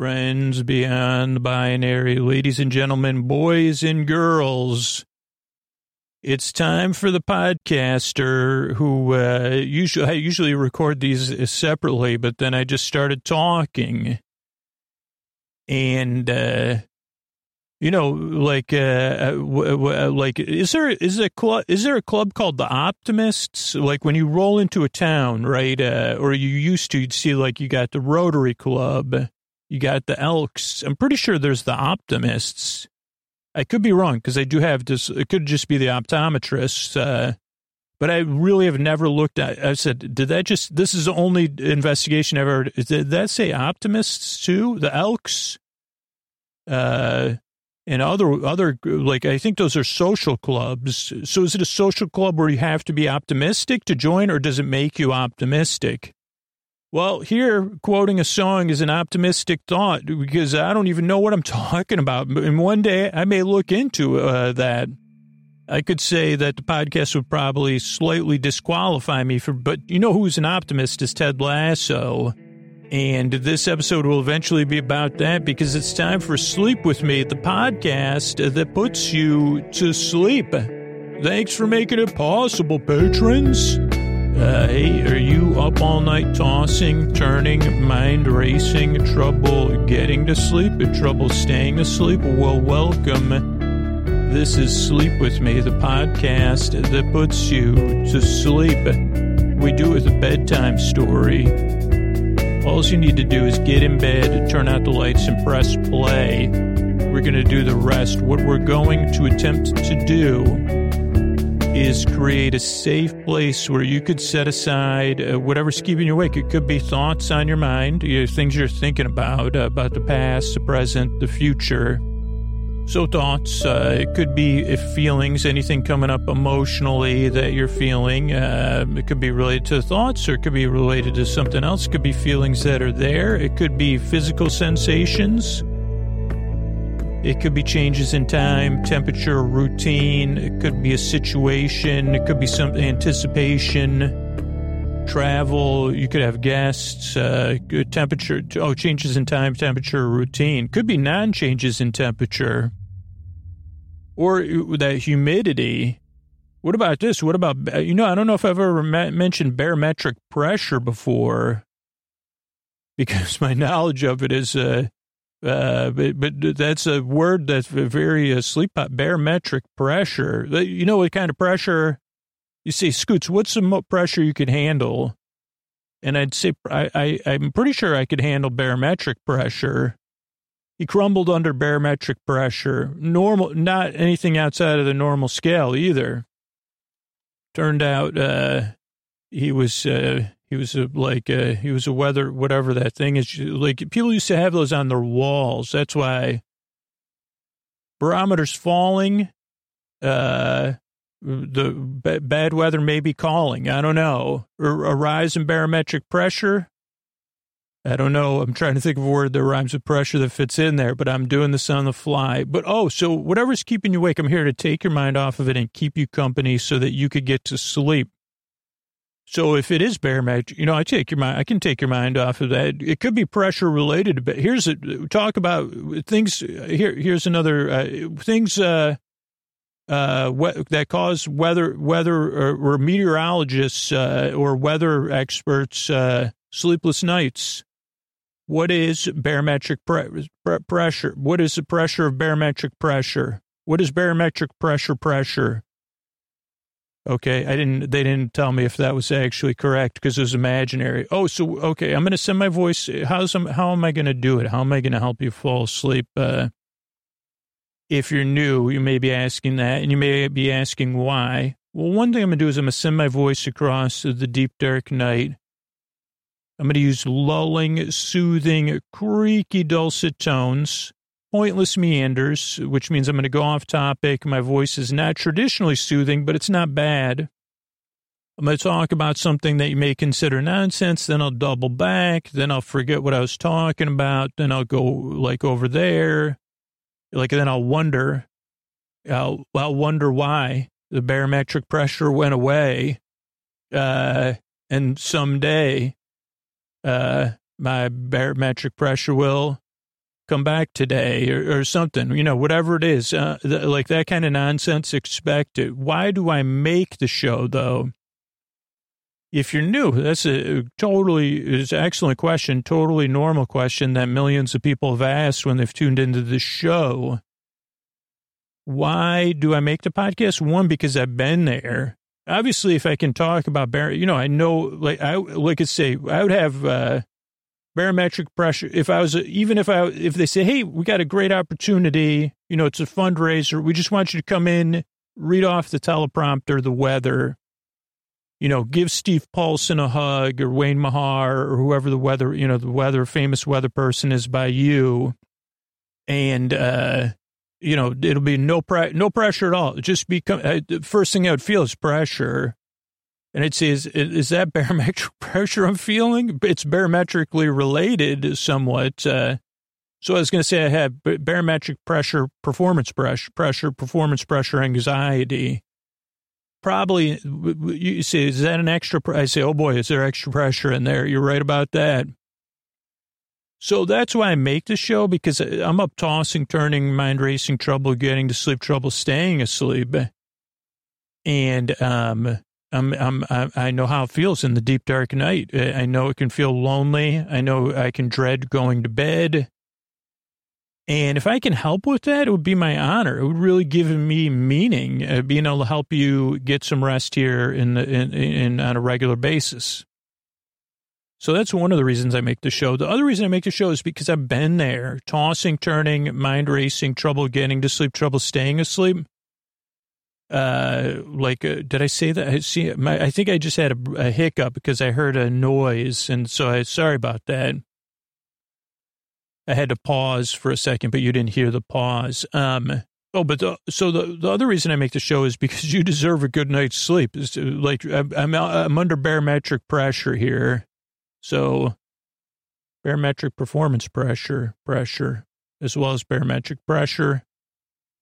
friends beyond binary, ladies and gentlemen, boys and girls. It's time for the podcaster who uh, usually I usually record these separately, but then I just started talking, and uh, you know, like, uh, w- w- like, is there is a club is there a club called the Optimists? Like when you roll into a town, right? Uh, or you used to you'd see like you got the Rotary Club, you got the Elks. I'm pretty sure there's the Optimists. I could be wrong because I do have this. It could just be the optometrists. Uh, but I really have never looked at. I said, did that just? This is the only investigation I've ever. Did that say optimists too? The Elks. Uh, and other other like I think those are social clubs. So is it a social club where you have to be optimistic to join, or does it make you optimistic? Well, here quoting a song is an optimistic thought because I don't even know what I'm talking about. And one day I may look into uh, that. I could say that the podcast would probably slightly disqualify me for, but you know who's an optimist is Ted Lasso. And this episode will eventually be about that because it's time for Sleep With Me, the podcast that puts you to sleep. Thanks for making it possible, patrons. Uh, hey, are you up all night tossing, turning, mind racing, trouble getting to sleep, trouble staying asleep? Well, welcome. This is Sleep With Me, the podcast that puts you to sleep. We do it with a bedtime story. All you need to do is get in bed, turn out the lights, and press play. We're going to do the rest. What we're going to attempt to do is create a safe place where you could set aside uh, whatever's keeping you awake. It could be thoughts on your mind, you know, things you're thinking about, uh, about the past, the present, the future. So thoughts, uh, it could be if feelings, anything coming up emotionally that you're feeling. Uh, it could be related to thoughts or it could be related to something else. It could be feelings that are there. It could be physical sensations. It could be changes in time, temperature, routine. It could be a situation. It could be some anticipation, travel. You could have guests, uh, temperature. Oh, changes in time, temperature, routine. Could be non changes in temperature or that humidity. What about this? What about, you know, I don't know if I've ever mentioned barometric pressure before because my knowledge of it is, uh, uh, but, but that's a word that's very uh, sleep barometric pressure. You know what kind of pressure? You see, Scoots, what's the pressure you could handle? And I'd say, I, I, I'm pretty sure I could handle barometric pressure. He crumbled under barometric pressure. Normal, not anything outside of the normal scale either. Turned out uh, he was uh, he was a, like uh, he was a weather whatever that thing is. Like people used to have those on their walls. That's why barometers falling. Uh, the b- bad weather may be calling. I don't know. Or a rise in barometric pressure. I don't know. I'm trying to think of a word that rhymes with pressure that fits in there, but I'm doing this on the fly. But oh, so whatever's keeping you awake, I'm here to take your mind off of it and keep you company so that you could get to sleep. So if it is barometric, you know, I take your mind, I can take your mind off of that. It could be pressure related, but here's a talk about things. Here, here's another uh, things uh, uh, that cause weather, weather or, or meteorologists uh, or weather experts uh, sleepless nights. What is barometric pre- pressure? What is the pressure of barometric pressure? What is barometric pressure pressure? Okay, I didn't. They didn't tell me if that was actually correct because it was imaginary. Oh, so okay, I'm going to send my voice. How's how am I going to do it? How am I going to help you fall asleep? Uh, if you're new, you may be asking that, and you may be asking why. Well, one thing I'm going to do is I'm going to send my voice across the deep dark night I'm going to use lulling, soothing, creaky, dulcet tones, pointless meanders, which means I'm going to go off topic. My voice is not traditionally soothing, but it's not bad. I'm going to talk about something that you may consider nonsense, then I'll double back, then I'll forget what I was talking about, then I'll go like over there. Like, then I'll wonder, I'll, I'll wonder why the barometric pressure went away. Uh, and someday uh, my barometric pressure will come back today or, or something, you know, whatever it is, uh, th- like that kind of nonsense, expect it. Why do I make the show though? If you're new, that's a totally, it's an excellent question, totally normal question that millions of people have asked when they've tuned into the show. Why do I make the podcast? One, because I've been there. Obviously, if I can talk about Barry, you know, I know, like I like I say, I would have uh, barometric pressure. If I was, even if I, if they say, hey, we got a great opportunity, you know, it's a fundraiser. We just want you to come in, read off the teleprompter, the weather, you know, give Steve Paulson a hug or Wayne Mahar or whoever the weather, you know, the weather famous weather person is by you, and uh, you know, it'll be no pre- no pressure at all. Just become uh, the first thing I would feel is pressure. And it says, is that barometric pressure I'm feeling? It's barometrically related somewhat. Uh, so I was going to say I have barometric pressure, performance pressure, pressure, performance pressure, anxiety. Probably, you say, is that an extra? I say, oh boy, is there extra pressure in there? You're right about that. So that's why I make the show because I'm up tossing, turning, mind racing, trouble getting to sleep, trouble staying asleep. And, um, I'm, I'm, I know how it feels in the deep dark night. I know it can feel lonely. I know I can dread going to bed. And if I can help with that, it would be my honor. It would really give me meaning, uh, being able to help you get some rest here in, the, in, in on a regular basis. So that's one of the reasons I make the show. The other reason I make the show is because I've been there, tossing, turning, mind racing, trouble getting to sleep, trouble staying asleep. Uh, like, uh, did I say that? I see, my, I think I just had a, a, hiccup because I heard a noise, and so I sorry about that. I had to pause for a second, but you didn't hear the pause. Um, oh, but the, so the the other reason I make the show is because you deserve a good night's sleep. It's uh, like I'm I'm, I'm under barometric pressure here, so barometric performance pressure, pressure, as well as barometric pressure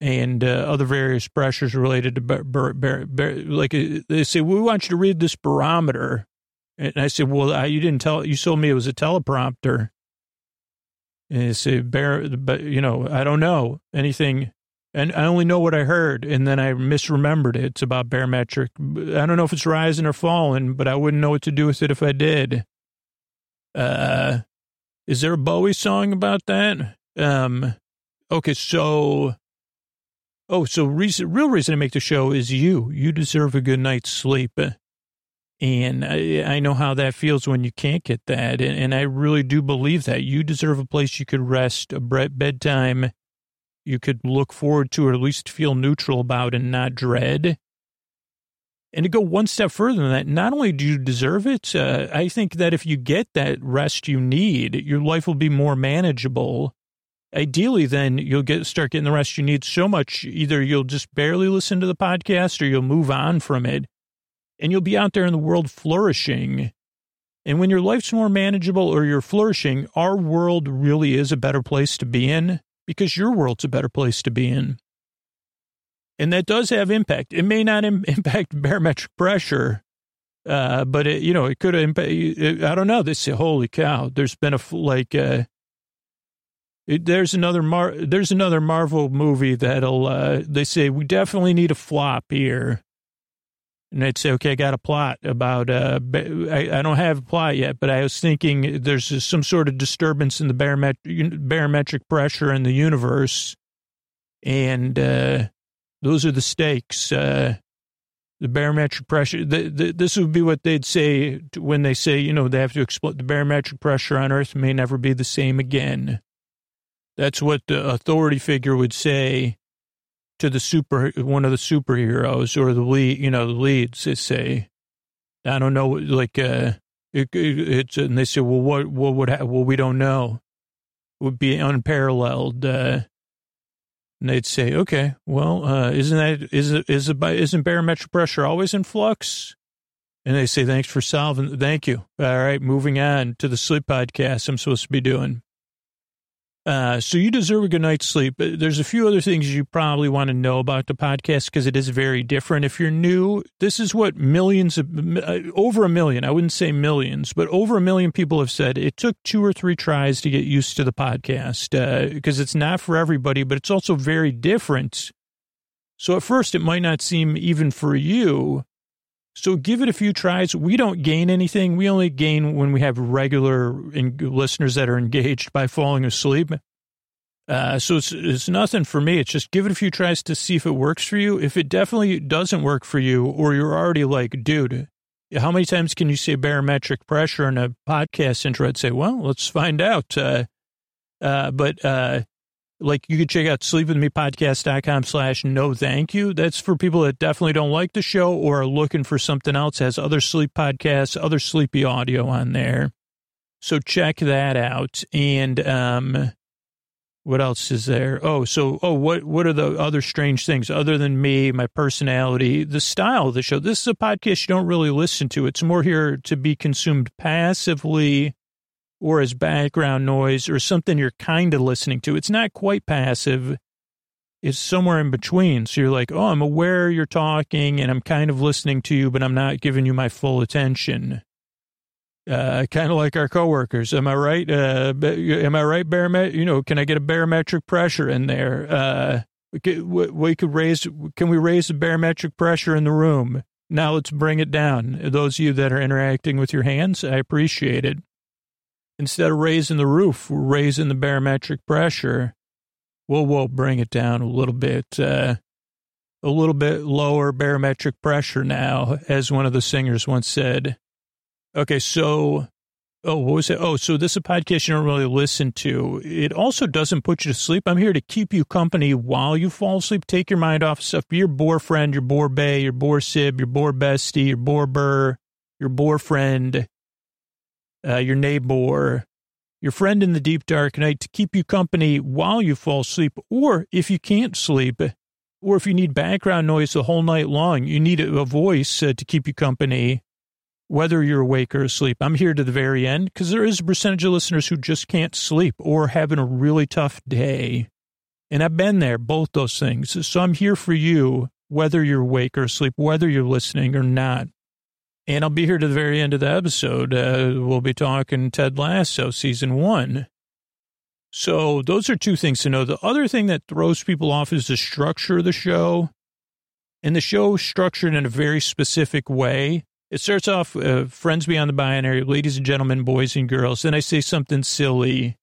and uh, other various pressures related to bar, bar, bar, like uh, they say we want you to read this barometer. And i said well I, you didn't tell you told me it was a teleprompter. And they bear but you know i don't know anything and i only know what i heard and then i misremembered it. It's about barometric i don't know if it's rising or falling but i wouldn't know what to do with it if i did. Uh is there a bowie song about that? Um okay so Oh, so reason, real reason to make the show is you. You deserve a good night's sleep. And I, I know how that feels when you can't get that. And, and I really do believe that. You deserve a place you could rest, a bedtime you could look forward to or at least feel neutral about and not dread. And to go one step further than that, not only do you deserve it, uh, I think that if you get that rest you need, your life will be more manageable ideally then you'll get start getting the rest you need. So much either you'll just barely listen to the podcast or you'll move on from it. And you'll be out there in the world flourishing. And when your life's more manageable or you're flourishing our world really is a better place to be in because your world's a better place to be in. And that does have impact. It may not Im- impact barometric pressure uh, but it, you know it could impact i don't know. This holy cow. There's been a like uh, there's another Mar- there's another Marvel movie that'll uh, they say we definitely need a flop here, and I'd say okay, I got a plot about uh, I, I don't have a plot yet, but I was thinking there's some sort of disturbance in the barometric barometric pressure in the universe, and uh, those are the stakes. Uh, the barometric pressure. The, the, this would be what they'd say when they say, you know, they have to explode. The barometric pressure on Earth may never be the same again. That's what the authority figure would say to the super, one of the superheroes or the lead, you know, the leads. They say, I don't know, like, uh, it, it, it's, and they say, well, what, what would, ha- well, we don't know. It would be unparalleled. Uh, and they'd say, okay, well, uh, isn't that, is it, is it, isn't barometric pressure always in flux? And they say, thanks for solving. Thank you. All right. Moving on to the sleep podcast I'm supposed to be doing. Uh, so you deserve a good night's sleep. There's a few other things you probably want to know about the podcast because it is very different. If you're new, this is what millions of, uh, over a million, I wouldn't say millions, but over a million people have said it took two or three tries to get used to the podcast because uh, it's not for everybody, but it's also very different. So at first it might not seem even for you. So give it a few tries. We don't gain anything. We only gain when we have regular listeners that are engaged by falling asleep. Uh, so it's, it's nothing for me. It's just give it a few tries to see if it works for you. If it definitely doesn't work for you, or you're already like, dude, how many times can you say barometric pressure in a podcast intro? I'd say, well, let's find out. Uh, uh, but uh, like you could check out sleepwithmepodcast.com slash no thank you. That's for people that definitely don't like the show or are looking for something else, has other sleep podcasts, other sleepy audio on there. So check that out. And um what else is there? Oh, so oh what what are the other strange things other than me, my personality, the style of the show? This is a podcast you don't really listen to. It's more here to be consumed passively or as background noise or something you're kind of listening to. It's not quite passive. It's somewhere in between. So you're like, oh, I'm aware you're talking and I'm kind of listening to you, but I'm not giving you my full attention. Uh, kind of like our coworkers. Am I right? Uh, am I right, barometric? You know, can I get a barometric pressure in there? Uh, we could, we could raise, can we raise the barometric pressure in the room? Now let's bring it down. Those of you that are interacting with your hands, I appreciate it instead of raising the roof, we're raising the barometric pressure. We'll, we'll bring it down a little bit, uh, a little bit lower barometric pressure now, as one of the singers once said. Okay, so, oh, what was it? Oh, so this is a podcast you don't really listen to. It also doesn't put you to sleep. I'm here to keep you company while you fall asleep. Take your mind off stuff. Your bore friend, your bore bay, your bore sib, your bore bestie, your bore burr, your bore friend uh, your neighbor, your friend in the deep dark night to keep you company while you fall asleep, or if you can't sleep, or if you need background noise the whole night long, you need a, voice uh, to keep you company, whether you're awake or asleep. I'm here to the very end because there is a percentage of listeners who just can't sleep or having a really tough day. And I've been there, both those things. So I'm here for you, whether you're awake or asleep, whether you're listening or not. And I'll be here to the very end of the episode. Uh, we'll be talking Ted Lasso season one. So those are two things to know. The other thing that throws people off is the structure of the show. And the show is structured in a very specific way. It starts off, uh, friends beyond the binary, ladies and gentlemen, boys and girls. Then I say something silly.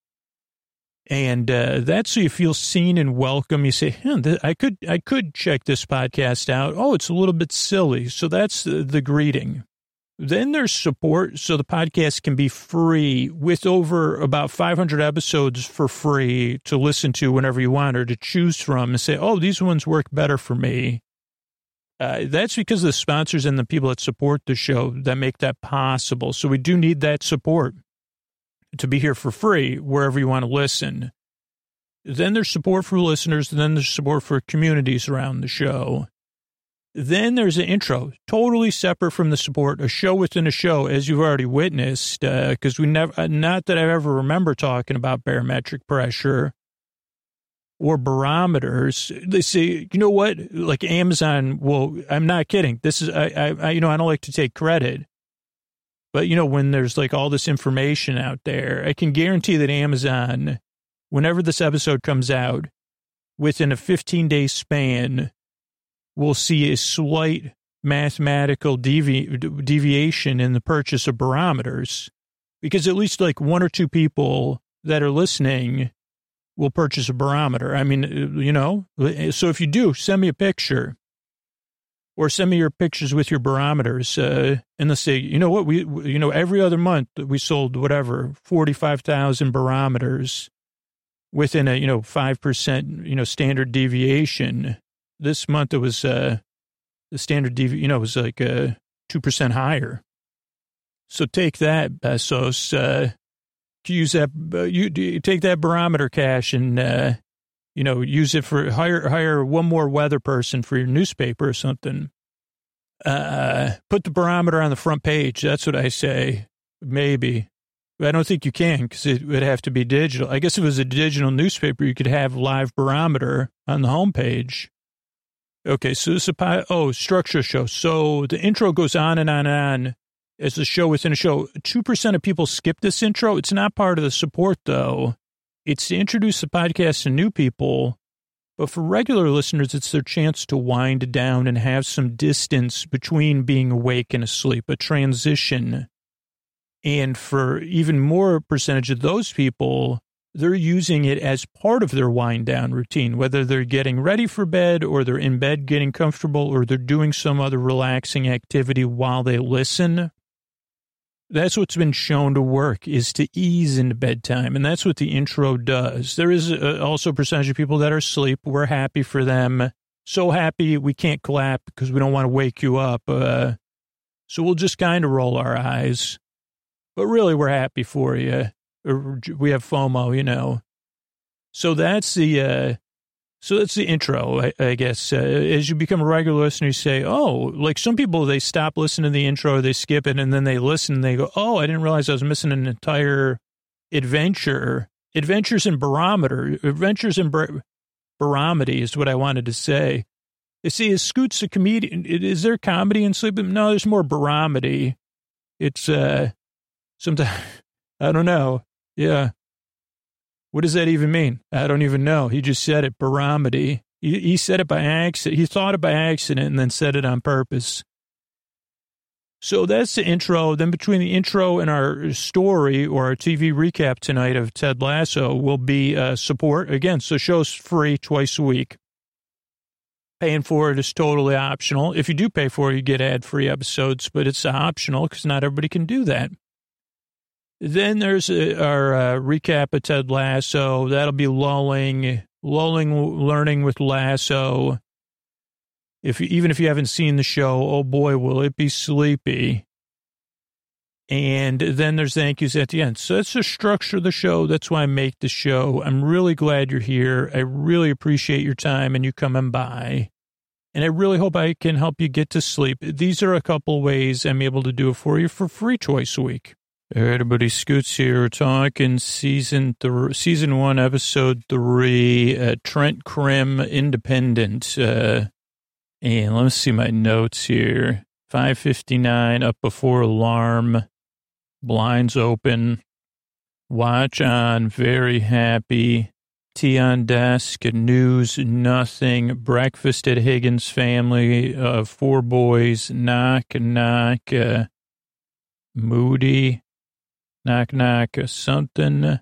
And uh, that's so you feel seen and welcome. You say, huh, I could, I could check this podcast out. Oh, it's a little bit silly. So that's the, the greeting. Then there's support so the podcast can be free with over about 500 episodes for free to listen to whenever you want or to choose from and say, oh, these ones work better for me. Uh, that's because the sponsors and the people that support the show that make that possible. So we do need that support to be here for free wherever you want to listen. Then there's support for listeners, and then there's support for communities around the show. Then there's an intro, totally separate from the support, a show within a show, as you've already witnessed, because uh, we never, uh, not that I ever remember talking about barometric pressure or barometers. They say, you know what? Like Amazon, well, I'm not kidding. This is, I, I, I, you know, I don't like to take credit, but you know, when there's like all this information out there, I can guarantee that Amazon, whenever this episode comes out, within a 15 day span, will see a slight mathematical devi- deviation in the purchase of barometers because at least like one or two people that are listening will purchase a barometer. I mean, you know, so if you do, send me a picture or send me your pictures with your barometers. Uh, and let's say, you know what, we, you know, every other month we sold whatever, 45,000 barometers within a, you know, 5%, you know, standard deviation this month it was uh, the standard DV, you know, it was like uh, 2% higher. So take that, Bezos. Uh, use that, uh, you, you take that barometer cash and, uh, you know, use it for hire, hire one more weather person for your newspaper or something. Uh, put the barometer on the front page. That's what I say. Maybe. I don't think you can because it would have to be digital. I guess if it was a digital newspaper, you could have live barometer on the homepage. Okay, so this is a, oh, structure show. So the intro goes on and on and on as a show within a show. 2% of people skip this intro. It's not part of the support, though. It's to introduce the podcast to new people. But for regular listeners, it's their chance to wind down and have some distance between being awake and asleep, a transition. And for even more percentage of those people, they're using it as part of their wind down routine, whether they're getting ready for bed or they're in bed getting comfortable or they're doing some other relaxing activity while they listen. That's what's been shown to work is to ease into bedtime. And that's what the intro does. There is also a percentage of people that are asleep. We're happy for them. So happy we can't clap because we don't want to wake you up. Uh, so we'll just kind of roll our eyes. But really, we're happy for you. We have FOMO, you know. So that's the, uh, so that's the intro, I, I guess. Uh, as you become a regular listener, you say, oh, like some people, they stop listening to the intro, they skip it, and then they listen and they go, oh, I didn't realize I was missing an entire adventure. Adventures in barometer. Adventures in bar- barometer is what I wanted to say. You see, is Scoots a comedian? Is there comedy in sleep? No, there's more barometer. It's, uh, sometimes, I don't know. Yeah. What does that even mean? I don't even know. He just said it, barometer. He, he said it by accident. He thought it by accident and then said it on purpose. So that's the intro. Then between the intro and our story or our TV recap tonight of Ted Lasso will be uh, support. Again, so show's free twice a week. Paying for it is totally optional. If you do pay for it, you get ad-free episodes, but it's optional because not everybody can do that. Then there's uh, our uh, recap of Ted Lasso. That'll be lulling, lulling, learning with Lasso. If even if you haven't seen the show, oh boy, will it be sleepy. And then there's thank yous at the end. So that's the structure of the show. That's why I make the show. I'm really glad you're here. I really appreciate your time and you coming by. And I really hope I can help you get to sleep. These are a couple ways I'm able to do it for you for free twice a week. Everybody scoots here. Talking season th- season one, episode three, uh, Trent Crimm Independent. Uh, and let me see my notes here. 559 up before alarm, blinds open, watch on, very happy, tea on desk, news, nothing, breakfast at Higgins family, uh, four boys, knock, knock, uh, moody, knock, knock, something. Uh,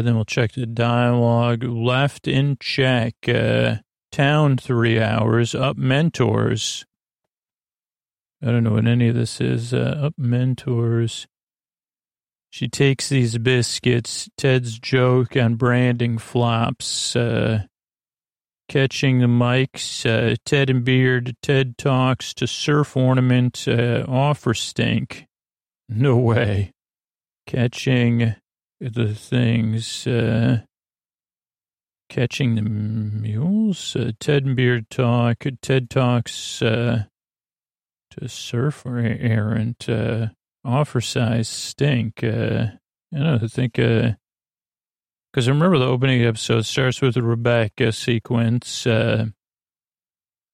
then we'll check the dialogue. Left in check. Uh, town three hours. Up mentors. I don't know what any of this is. Uh, up mentors. She takes these biscuits. Ted's joke on branding flops. Uh, catching the mics. Uh, Ted and Beard. Ted talks to surf ornament. Uh, offer stink. No way. Catching the things, uh, catching the mules, uh, Ted and Beard talk, Ted talks, uh, to surf or errant, uh, offer size stink. Uh, I don't think, uh, because I remember the opening episode starts with the Rebecca sequence, uh,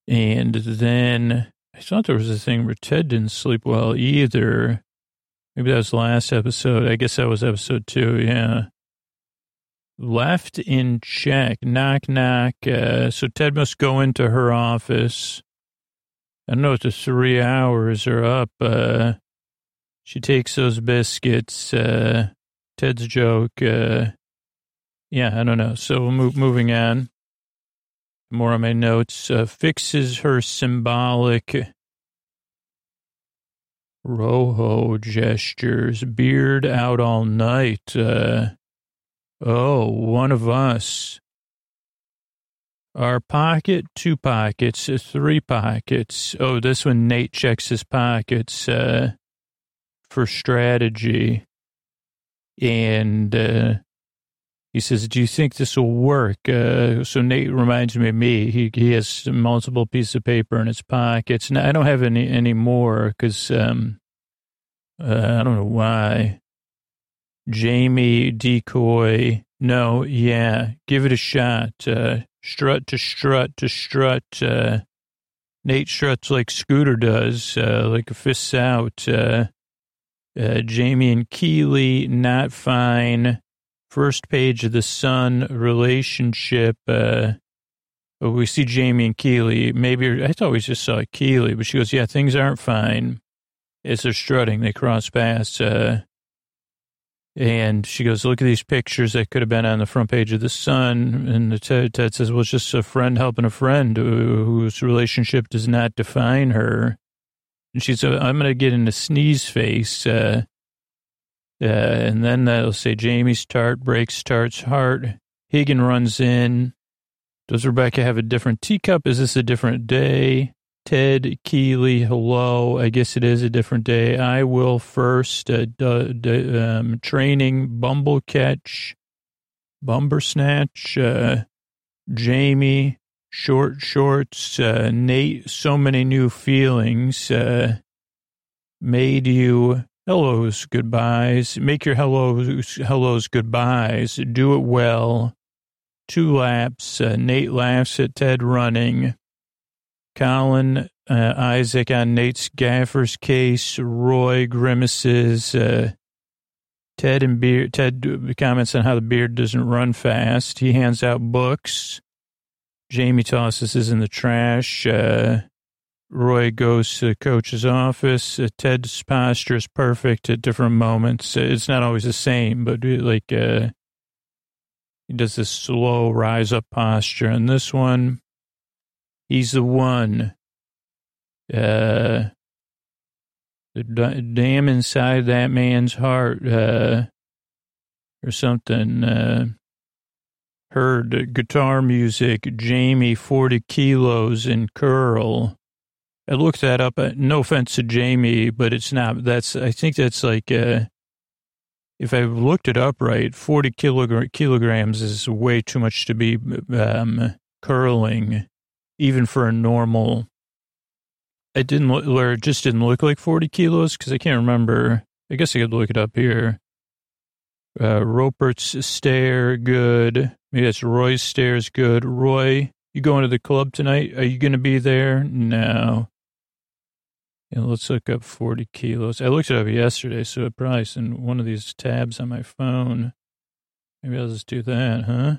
and then I thought there was a thing where Ted didn't sleep well either. Maybe that was the last episode. I guess that was episode two. Yeah. Left in check. Knock, knock. Uh, so Ted must go into her office. I don't know if the three hours are up. Uh, she takes those biscuits. Uh, Ted's joke. Uh, yeah, I don't know. So move, moving on. More on my notes. Uh, fixes her symbolic Rojo gestures, beard out all night. Uh, oh, one of us. Our pocket, two pockets, three pockets. Oh, this one, Nate checks his pockets uh, for strategy. And uh, he says, Do you think this will work? Uh, so Nate reminds me of me. He, he has multiple pieces of paper in his pockets. Now, I don't have any, any more because um, uh, I don't know why. Jamie decoy. No, yeah, give it a shot. Uh, strut to strut to strut. Uh, Nate struts like Scooter does, uh, like a fists out. Uh, uh, Jamie and Keeley, not fine. First page of the Sun relationship. Uh, we see Jamie and Keeley. Maybe I thought we just saw Keeley, but she goes, "Yeah, things aren't fine." As they're strutting, they cross paths. Uh, and she goes, look at these pictures that could have been on the front page of the Sun. And Ted, Ted says, well, it's just a friend helping a friend whose relationship does not define her. And she said, I'm going to get in a sneeze face. Uh, uh, and then they'll say, Jamie's tart breaks Tart's heart. Higgin runs in. Does Rebecca have a different teacup? Is this a different day? Ted Keeley, hello. I guess it is a different day. I will first uh, d- d- um, training Bumble Catch, Bumber Snatch, uh, Jamie, Short Shorts, uh, Nate. So many new feelings. Uh, made you hellos, goodbyes. Make your hellos, hellos, goodbyes. Do it well. Two laps. Uh, Nate laughs at Ted running. Colin, uh, Isaac on Nate's gaffer's case, Roy grimaces, uh, Ted and Beard, Ted comments on how the beard doesn't run fast. He hands out books. Jamie tosses his in the trash. Uh, Roy goes to the coach's office. Uh, Ted's posture is perfect at different moments. It's not always the same, but uh, like, uh, he does this slow rise up posture. And this one, He's the one. Uh, the damn inside that man's heart, uh, or something. Uh, heard guitar music, Jamie, 40 kilos in curl. I looked that up. Uh, no offense to Jamie, but it's not. That's, I think that's like, uh, if I looked it up right, 40 kilogram, kilograms is way too much to be um, curling even for a normal. It didn't look, or it just didn't look like 40 kilos because I can't remember. I guess I could look it up here. Uh, Ropert's stare, good. Maybe that's Roy's stairs, good. Roy, you going to the club tonight? Are you going to be there? No. Yeah, let's look up 40 kilos. I looked it up yesterday, so it probably in one of these tabs on my phone. Maybe I'll just do that, huh?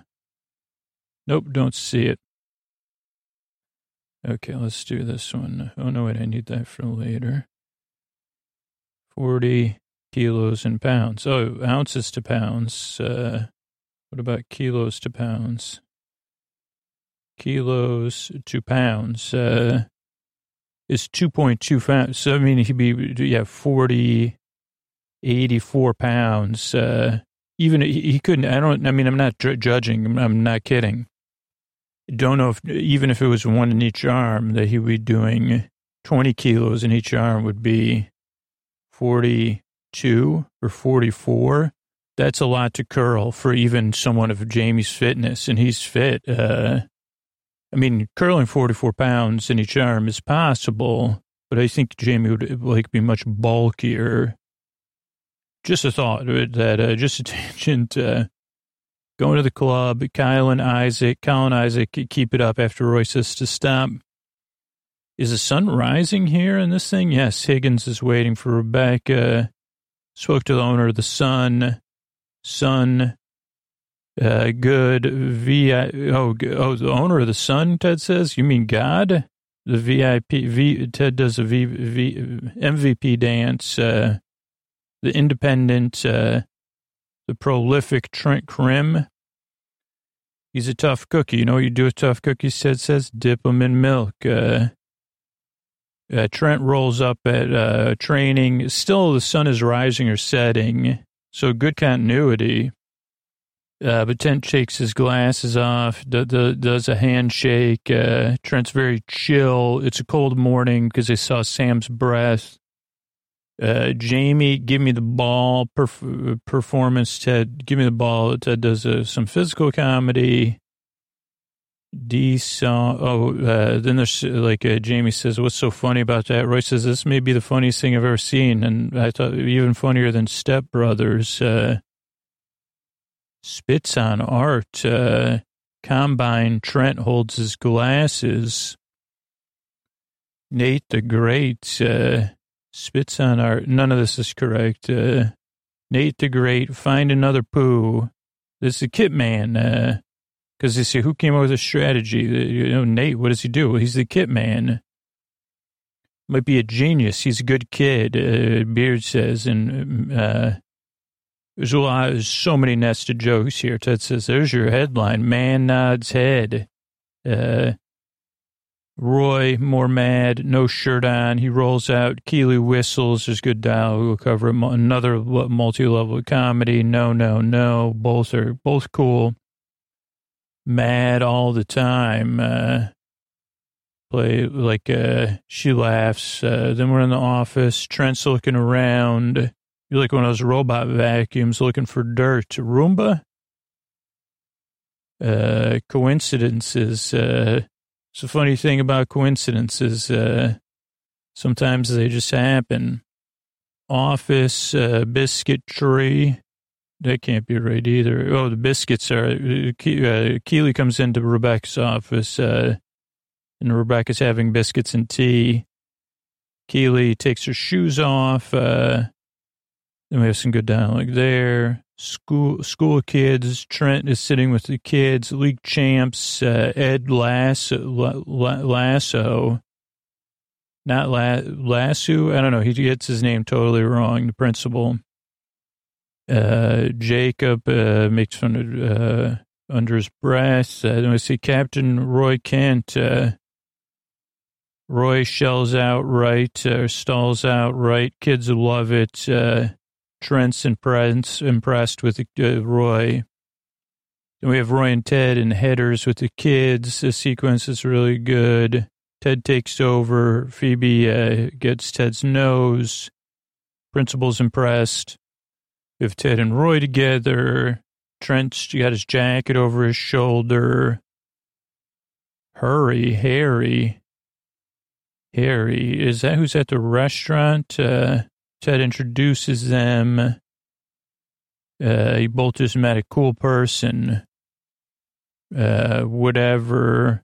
Nope, don't see it. Okay, let's do this one. Oh, no, wait, I need that for later. 40 kilos in pounds. Oh, ounces to pounds. Uh, what about kilos to pounds? Kilos to pounds uh, is 2.2 pounds. So, I mean, he'd be, yeah, 40, 84 pounds. Uh, even he, couldn't, I don't, I mean, I'm not judging, I'm not kidding don't know if even if it was one in each arm that he would be doing 20 kilos in each arm would be 42 or 44 that's a lot to curl for even someone of jamie's fitness and he's fit uh, i mean curling 44 pounds in each arm is possible but i think jamie would like be much bulkier just a thought that uh, just a tangent uh, Going to the club, Kyle and Isaac, Kyle and Isaac keep it up after Roy says to stop. Is the sun rising here in this thing? Yes, Higgins is waiting for Rebecca. Spoke to the owner of the Sun. Sun, uh, good. V. Oh, oh, the owner of the Sun. Ted says. You mean God? The VIP. V. Ted does a v, v, MVP dance. Uh, the independent. Uh, the prolific Trent Crimm. He's a tough cookie. You know what you do with tough cookies, Ted says? Dip them in milk. Uh, uh, Trent rolls up at uh, training. Still, the sun is rising or setting, so good continuity. Uh, but Trent takes his glasses off, do, do, does a handshake. Uh, Trent's very chill. It's a cold morning because they saw Sam's breath. Uh, Jamie, give me the ball perf- performance. Ted, give me the ball. Ted does uh, some physical comedy. D song. Oh, uh, then there's like uh, Jamie says, "What's so funny about that?" Roy says, "This may be the funniest thing I've ever seen," and I thought even funnier than Step Brothers. Uh, spits on art. Uh, combine, Trent holds his glasses. Nate the Great uh, spits on art. None of this is correct. Uh, Nate the Great, find another poo. This is a kit man. Because uh, they say, who came up with a strategy? You know, Nate, what does he do? He's the kit man. Might be a genius. He's a good kid, uh, Beard says. And uh, there's a so many nested jokes here. Ted says, there's your headline. Man nods head. Uh, Roy, more mad, no shirt on. He rolls out. Keeley whistles. There's good dialogue. We'll cover another multi-level comedy. No, no, no. Both are both cool. Mad all the time. Uh, play like uh, she laughs. Uh, then we're in the office. Trent's looking around. You're like one of those robot vacuums looking for dirt. Roomba. Uh, coincidences. Uh, it's a funny thing about coincidences. Uh, sometimes they just happen. Office, uh, biscuit tree. That can't be right either. Oh, the biscuits are. Uh, Keeley comes into Rebecca's office, uh, and Rebecca's having biscuits and tea. Keeley takes her shoes off. Uh, then we have some good dialogue there school school kids. Trent is sitting with the kids. League champs. Uh, Ed Lasso, Lasso, not La, Lasso. I don't know. He gets his name totally wrong. The principal. Uh, Jacob uh, makes fun of uh, under his breath. Uh, then we see Captain Roy Kent. Uh, Roy shells out right, or stalls out right. Kids love it. Trent's impressed, impressed with uh, Roy. And we have Roy and Ted in headers with the kids. The sequence is really good. Ted takes over. Phoebe uh, gets Ted's nose. Principal's impressed. Have Ted and Roy together. Trent's got his jacket over his shoulder. Hurry, Harry. Harry, is that who's at the restaurant? Uh, Ted introduces them. Uh, he both just met a cool person. Uh, whatever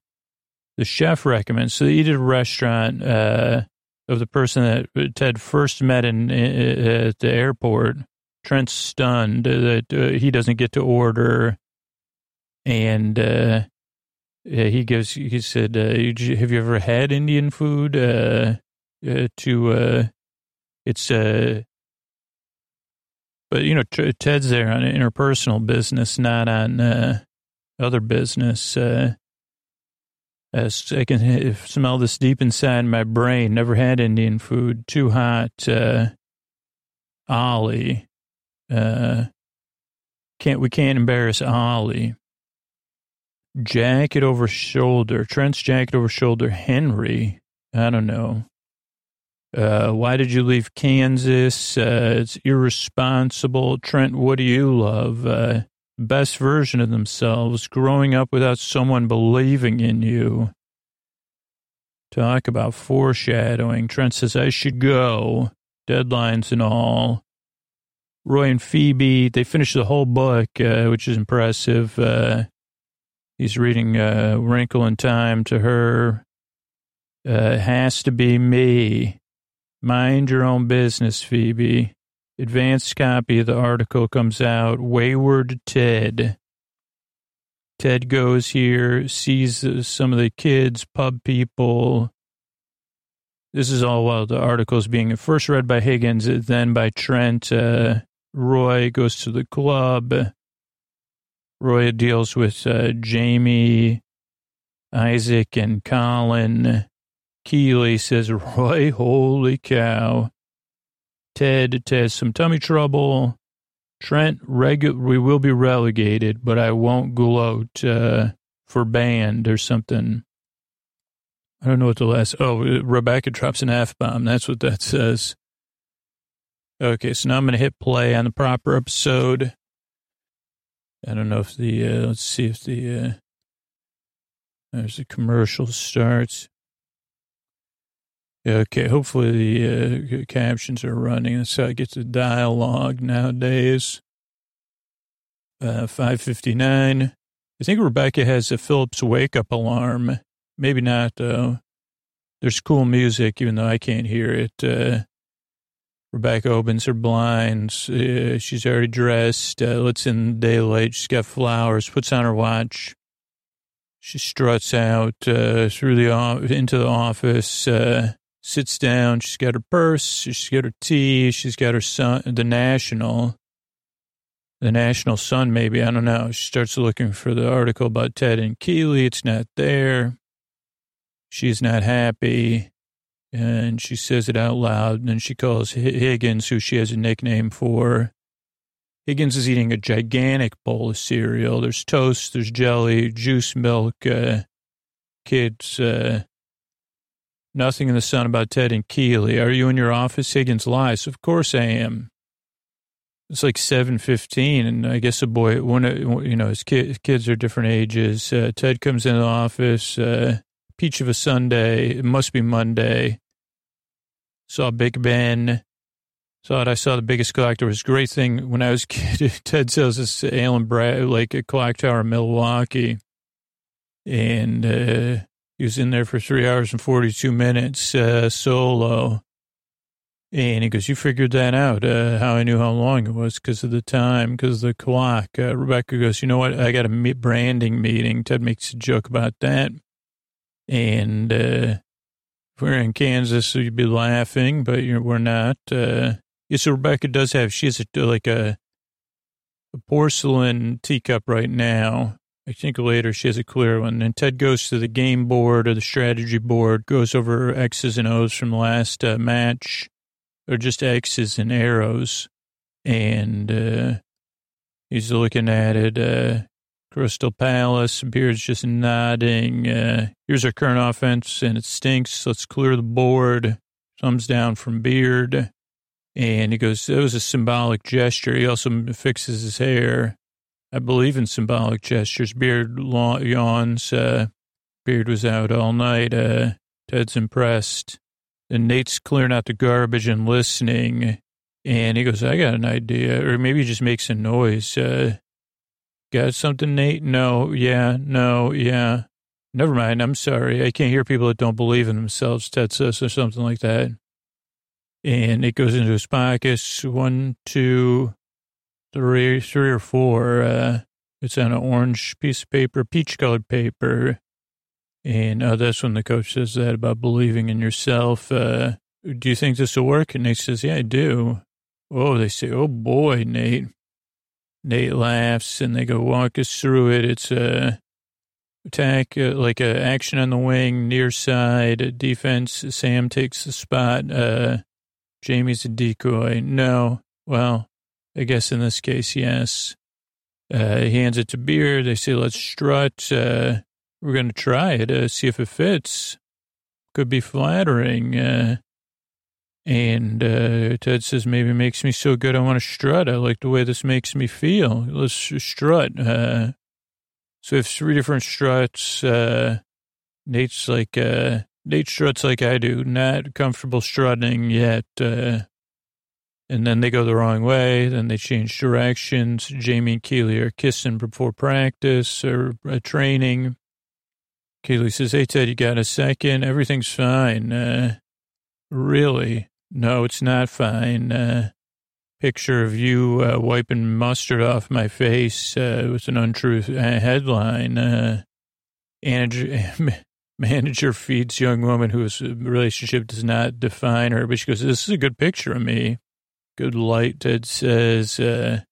the chef recommends. So they eat at a restaurant uh, of the person that Ted first met in, in at the airport. Trent's stunned that uh, he doesn't get to order, and uh, he gives. He said, uh, "Have you ever had Indian food?" Uh, uh, to it's uh but you know ted's there on interpersonal business not on uh other business uh I can smell this deep inside my brain. Never had Indian food. Too hot. Uh, Ollie. Uh, can't we can't embarrass Ollie. Jacket over shoulder. Trent's jacket over shoulder. Henry. I don't know. Uh, why did you leave Kansas? Uh, it's irresponsible. Trent, what do you love? Uh, best version of themselves, growing up without someone believing in you. Talk about foreshadowing. Trent says, I should go. Deadlines and all. Roy and Phoebe, they finish the whole book, uh, which is impressive. Uh, he's reading Wrinkle in Time to her. Has to be me. Mind your own business, Phoebe. Advanced copy of the article comes out. Wayward Ted. Ted goes here, sees some of the kids, pub people. This is all while the article is being first read by Higgins, then by Trent. Uh, Roy goes to the club. Roy deals with uh, Jamie, Isaac, and Colin. Keeley says, Roy, holy cow. Ted has some tummy trouble. Trent, regu- we will be relegated, but I won't gloat uh, for band or something. I don't know what the last. Oh, Rebecca drops an F bomb. That's what that says. Okay, so now I'm going to hit play on the proper episode. I don't know if the. Uh, let's see if the. Uh, there's a commercial starts. Okay, hopefully the uh, captions are running. That's how I get the dialogue nowadays. Uh, 559. I think Rebecca has a Philips wake up alarm. Maybe not, though. There's cool music, even though I can't hear it. Uh, Rebecca opens her blinds. Uh, she's already dressed. Uh, lets in daylight. She's got flowers. Puts on her watch. She struts out uh, through the into the office. Sits down. She's got her purse. She's got her tea. She's got her son, the national, the national sun. Maybe I don't know. She starts looking for the article about Ted and Keeley. It's not there. She's not happy and she says it out loud. And then she calls Higgins, who she has a nickname for. Higgins is eating a gigantic bowl of cereal. There's toast, there's jelly, juice, milk, uh, kids. Uh, nothing in the sun about Ted and Keeley. Are you in your office? Higgins lies. Of course I am. It's like seven fifteen, and I guess a boy, one, you know, his, his kids are different ages. Uh, Ted comes in the office. Uh, peach of a Sunday. It must be Monday. Saw Big Ben. Thought I saw the biggest clock tower. It was a great thing when I was kid. Ted sells this Allen Brad, like a clock tower in Milwaukee. And uh, he was in there for three hours and 42 minutes uh, solo. And he goes, You figured that out, uh, how I knew how long it was because of the time, because of the clock. Uh, Rebecca goes, You know what? I got a branding meeting. Ted makes a joke about that. And uh, if we're in Kansas, so you'd be laughing, but we're not. Uh, yes, so Rebecca does have, she has a, like a, a porcelain teacup right now. I think later she has a clear one. And Ted goes to the game board or the strategy board, goes over X's and O's from the last uh, match, or just X's and arrows. And uh, he's looking at it. Uh, Crystal Palace. Beard's just nodding. Uh, here's our current offense, and it stinks. Let's clear the board. Thumbs down from Beard. And he goes, that was a symbolic gesture. He also fixes his hair. I believe in symbolic gestures. Beard yawns. Uh, Beard was out all night. Uh, Ted's impressed. And Nate's clearing out the garbage and listening. And he goes, I got an idea. Or maybe he just makes a noise. Uh, Got something, Nate? No, yeah, no, yeah. Never mind. I'm sorry. I can't hear people that don't believe in themselves, Ted says, or something like that. And it goes into his pockets. One, two, three, three or four. Uh, it's on an orange piece of paper, peach colored paper. And uh, that's when the coach says that about believing in yourself. Uh, do you think this will work? And Nate says, yeah, I do. Oh, they say, oh boy, Nate. Nate laughs and they go walk us through it. It's a attack, uh, like a action on the wing, near side defense. Sam takes the spot. Uh, Jamie's a decoy. No, well, I guess in this case, yes. Uh, he hands it to Beard. They say, let's strut. Uh, we're going to try it, uh, see if it fits. Could be flattering. Uh, and uh, Ted says, maybe it makes me so good I want to strut. I like the way this makes me feel. Let's strut. Uh, so we have three different struts. Uh, Nate's like, uh, Nate struts like I do, not comfortable strutting yet. And then they go the wrong way. Then they change directions. Jamie and Keeley are kissing before practice or uh, training. Keeley says, hey, Ted, you got a second? Everything's fine. Uh, really? No, it's not fine. Uh, picture of you uh, wiping mustard off my face uh, with an untrue uh, headline. Uh, manager, manager feeds young woman whose relationship does not define her, but she goes, "This is a good picture of me." Good light. Ted says, uh,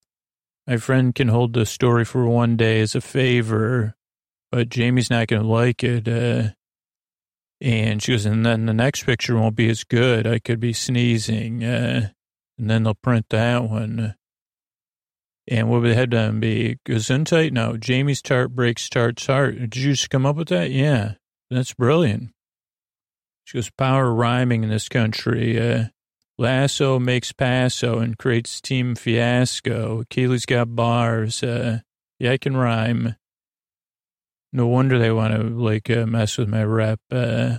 "My friend can hold the story for one day as a favor, but Jamie's not going to like it." Uh, and she goes, and then the next picture won't be as good. I could be sneezing. Uh, and then they'll print that one. And what would the headline be? Gesundheit? No, Jamie's tart breaks Tartt's heart. Did you just come up with that? Yeah, that's brilliant. She goes, power rhyming in this country. Uh, Lasso makes passo and creates team fiasco. Keeley's got bars. Uh, yeah, I can rhyme. No wonder they want to like uh, mess with my rep. Uh,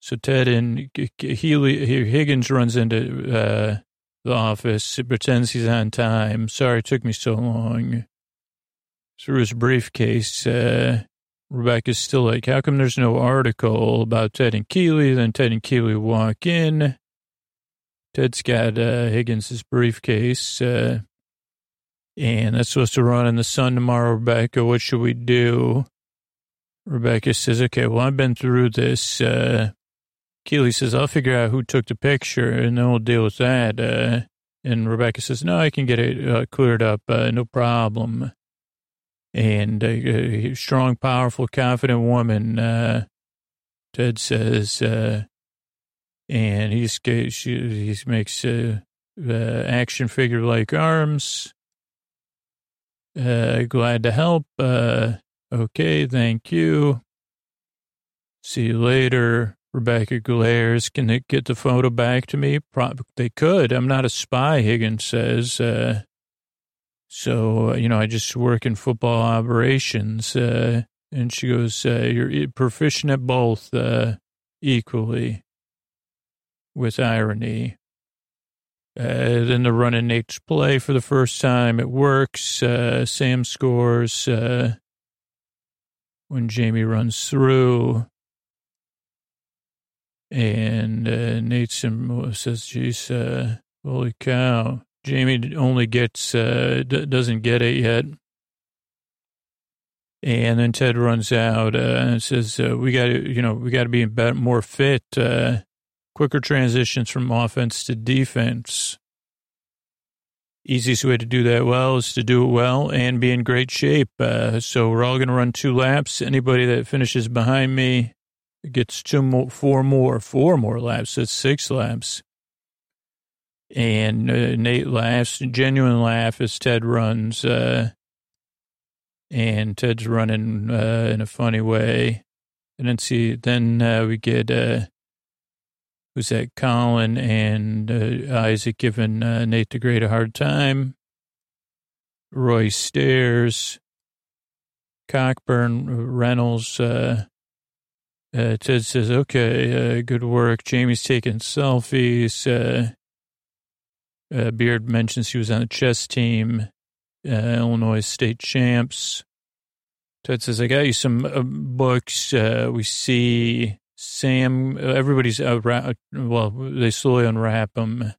so Ted and Keeley, Higgins runs into uh, the office. Pretends he's on time. Sorry it took me so long. Through his briefcase, uh, Rebecca's still like, how come there's no article about Ted and Keeley? Then Ted and Keeley walk in. Ted's got uh, Higgins' briefcase, uh, and that's supposed to run in the sun tomorrow, Rebecca. What should we do? Rebecca says, okay, well, I've been through this. Uh, Keeley says, I'll figure out who took the picture, and then we'll deal with that. Uh, and Rebecca says, no, I can get it uh, cleared up, uh, no problem and a, a strong, powerful, confident woman. Uh, Ted says, uh, and he's he makes uh, action figure like arms. Uh, glad to help. Uh, okay, thank you. See you later. Rebecca glares. Can they get the photo back to me? Pro- they could. I'm not a spy, Higgins says. Uh, so, uh, you know, I just work in football operations. Uh, and she goes, uh, You're proficient at both uh, equally, with irony. Uh, then the run in Nate's play for the first time. It works. Uh, Sam scores when Jamie runs through. And Nate says, Geez, holy cow. Jamie only gets, uh, d- doesn't get it yet. And then Ted runs out uh, and says, uh, "We got to, you know, we got to be better, more fit, uh, quicker transitions from offense to defense. Easiest way to do that well is to do it well and be in great shape. Uh, so we're all going to run two laps. Anybody that finishes behind me gets two more, four more, four more laps. That's six laps." And uh, Nate laughs, genuine laugh as Ted runs. Uh, and Ted's running uh, in a funny way. And then see, then uh, we get uh, who's that? Colin and uh, Isaac giving uh, Nate the great a hard time. Roy stares. Cockburn, Reynolds. Uh, uh, Ted says, "Okay, uh, good work." Jamie's taking selfies. Uh, Beard mentions he was on the chess team, Illinois state champs. Ted says, I got you some books. We see Sam, everybody's around, well, they slowly unwrap them.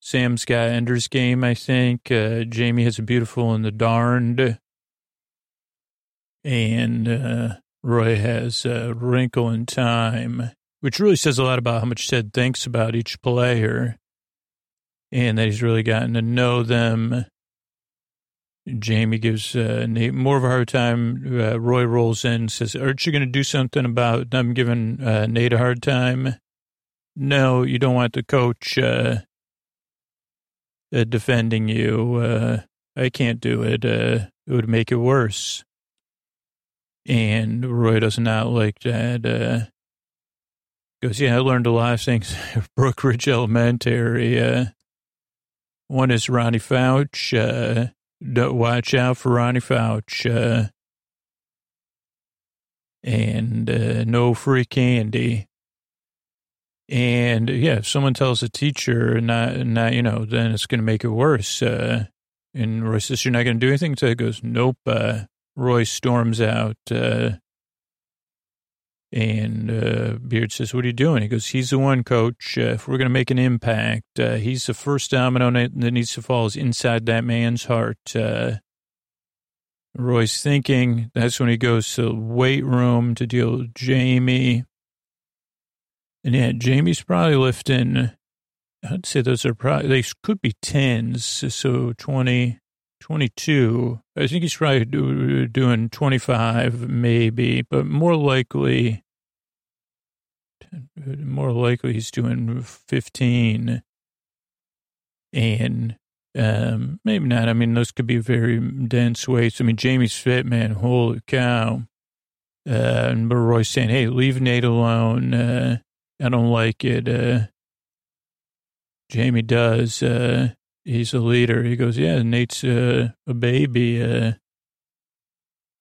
Sam's got Ender's Game, I think. Uh, Jamie has a beautiful and the damned. And uh, Roy has Wrinkle in Time, which really says a lot about how much Ted thinks about each player and that he's really gotten to know them. Jamie gives uh, Nate more of a hard time. Uh, Roy rolls in says, Aren't you going to do something about them giving uh, Nate a hard time? No, you don't want the coach uh, uh, defending you. Uh, I can't do it. it would make it worse. And Roy does not like that. goes, Yeah, I learned a lot of things at Brook Ridge Elementary. One is Ronnie Fouch. Uh, watch out for Ronnie Fouch. Uh, and uh, no free candy. And yeah, if someone tells a teacher not, not you know, then it's going to make it worse. Uh, and Roy says, You're not going to do anything? So he goes, Nope. Uh, Roy storms out. Uh, and uh, Beard says, What are you doing? He goes, He's the one, coach. Uh, if we're going to make an impact, uh, he's the first domino that needs to fall is inside that man's heart. Uh, Roy's thinking. That's when he goes to the weight room to deal with Jamie. And yeah, Jamie's probably lifting, I'd say those are probably, they could be tens. So 20, 22. I think he's probably do, doing 25, maybe, but more likely more likely he's doing 15 and um, maybe not. I mean, those could be very dense weights. I mean, Jamie's fit, man. Holy cow. Uh, and Roy's saying, hey, leave Nate alone. Uh, I don't like it. Uh, Jamie does. Uh, he's a leader. He goes, yeah, Nate's uh, a baby. Uh,